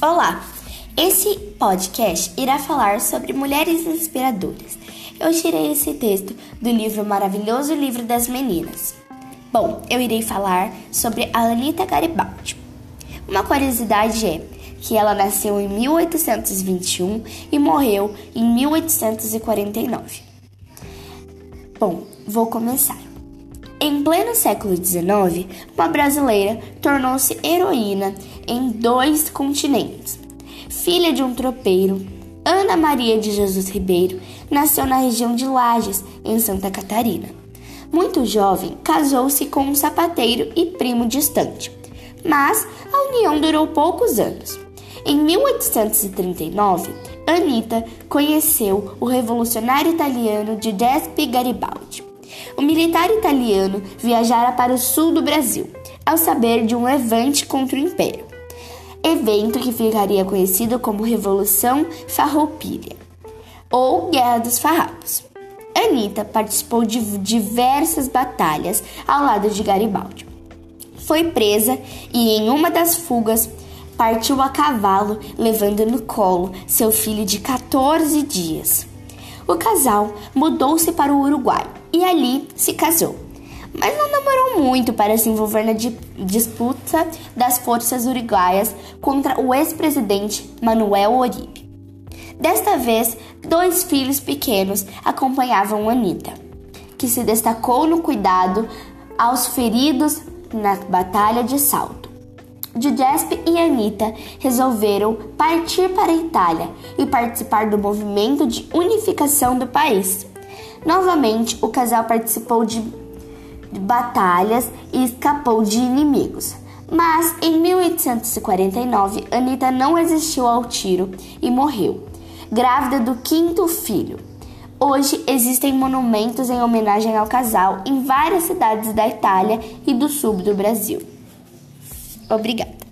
Olá! Esse podcast irá falar sobre mulheres inspiradoras. Eu tirei esse texto do livro Maravilhoso Livro das Meninas. Bom, eu irei falar sobre a Anita Garibaldi. Uma curiosidade é que ela nasceu em 1821 e morreu em 1849. Bom, vou começar. Pleno século XIX, uma brasileira tornou-se heroína em dois continentes. Filha de um tropeiro, Ana Maria de Jesus Ribeiro nasceu na região de Lages, em Santa Catarina. Muito jovem, casou-se com um sapateiro e primo distante, mas a união durou poucos anos. Em 1839, Anita conheceu o revolucionário italiano Giuseppe Garibaldi. O militar italiano viajara para o sul do Brasil, ao saber de um levante contra o Império, evento que ficaria conhecido como Revolução Farroupilha ou Guerra dos Farrapos. Anita participou de diversas batalhas ao lado de Garibaldi. Foi presa e, em uma das fugas, partiu a cavalo, levando no colo seu filho de 14 dias. O casal mudou-se para o Uruguai e ali se casou. Mas não demorou muito para se envolver na disputa das forças uruguaias contra o ex-presidente Manuel Oribe. Desta vez, dois filhos pequenos acompanhavam Anita, que se destacou no cuidado aos feridos na Batalha de Salto. Giuseppe e Anita resolveram partir para a Itália e participar do movimento de unificação do país. Novamente, o casal participou de batalhas e escapou de inimigos. Mas em 1849, Anita não resistiu ao tiro e morreu, grávida do quinto filho. Hoje existem monumentos em homenagem ao casal em várias cidades da Itália e do sul do Brasil. Obrigada.